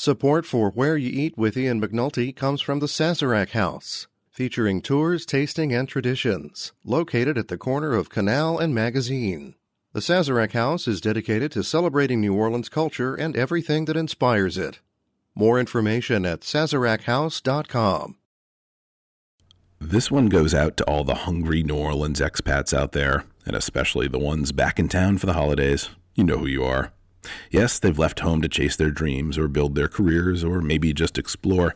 Support for Where You Eat with Ian McNulty comes from the Sazerac House, featuring tours, tasting, and traditions, located at the corner of Canal and Magazine. The Sazerac House is dedicated to celebrating New Orleans culture and everything that inspires it. More information at sazerachouse.com. This one goes out to all the hungry New Orleans expats out there, and especially the ones back in town for the holidays. You know who you are. Yes, they've left home to chase their dreams or build their careers or maybe just explore,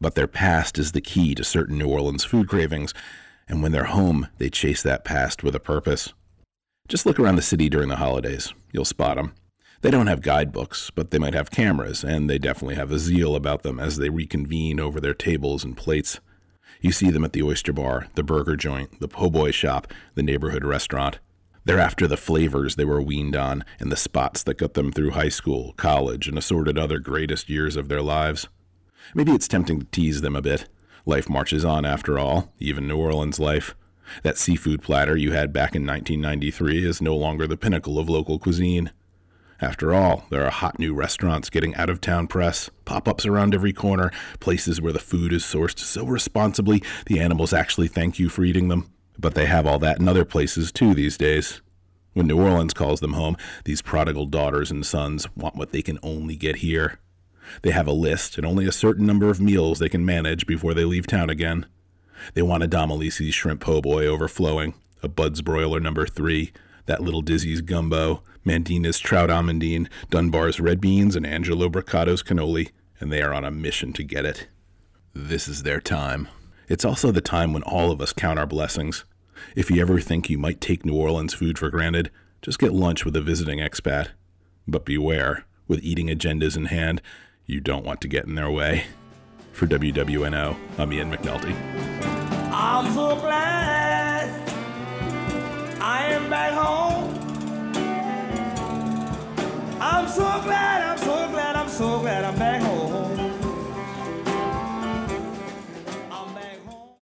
but their past is the key to certain New Orleans food cravings, and when they're home, they chase that past with a purpose. Just look around the city during the holidays. You'll spot them. They don't have guidebooks, but they might have cameras, and they definitely have a zeal about them as they reconvene over their tables and plates. You see them at the oyster bar, the burger joint, the po' boy shop, the neighborhood restaurant. They're after the flavors they were weaned on and the spots that got them through high school, college, and assorted other greatest years of their lives. Maybe it's tempting to tease them a bit. Life marches on after all, even New Orleans life. That seafood platter you had back in 1993 is no longer the pinnacle of local cuisine. After all, there are hot new restaurants getting out of town press, pop ups around every corner, places where the food is sourced so responsibly the animals actually thank you for eating them. But they have all that in other places too these days. When New Orleans calls them home, these prodigal daughters and sons want what they can only get here. They have a list and only a certain number of meals they can manage before they leave town again. They want a Domilise's shrimp po' boy overflowing, a Bud's broiler number three, that little Dizzy's gumbo, Mandina's trout amandine, Dunbar's red beans, and Angelo Brocato's cannoli, and they are on a mission to get it. This is their time. It's also the time when all of us count our blessings. If you ever think you might take New Orleans food for granted, just get lunch with a visiting expat. But beware, with eating agendas in hand, you don't want to get in their way. For WWNO, I'm Ian McNulty. I'm so glad I am back home. I'm so glad,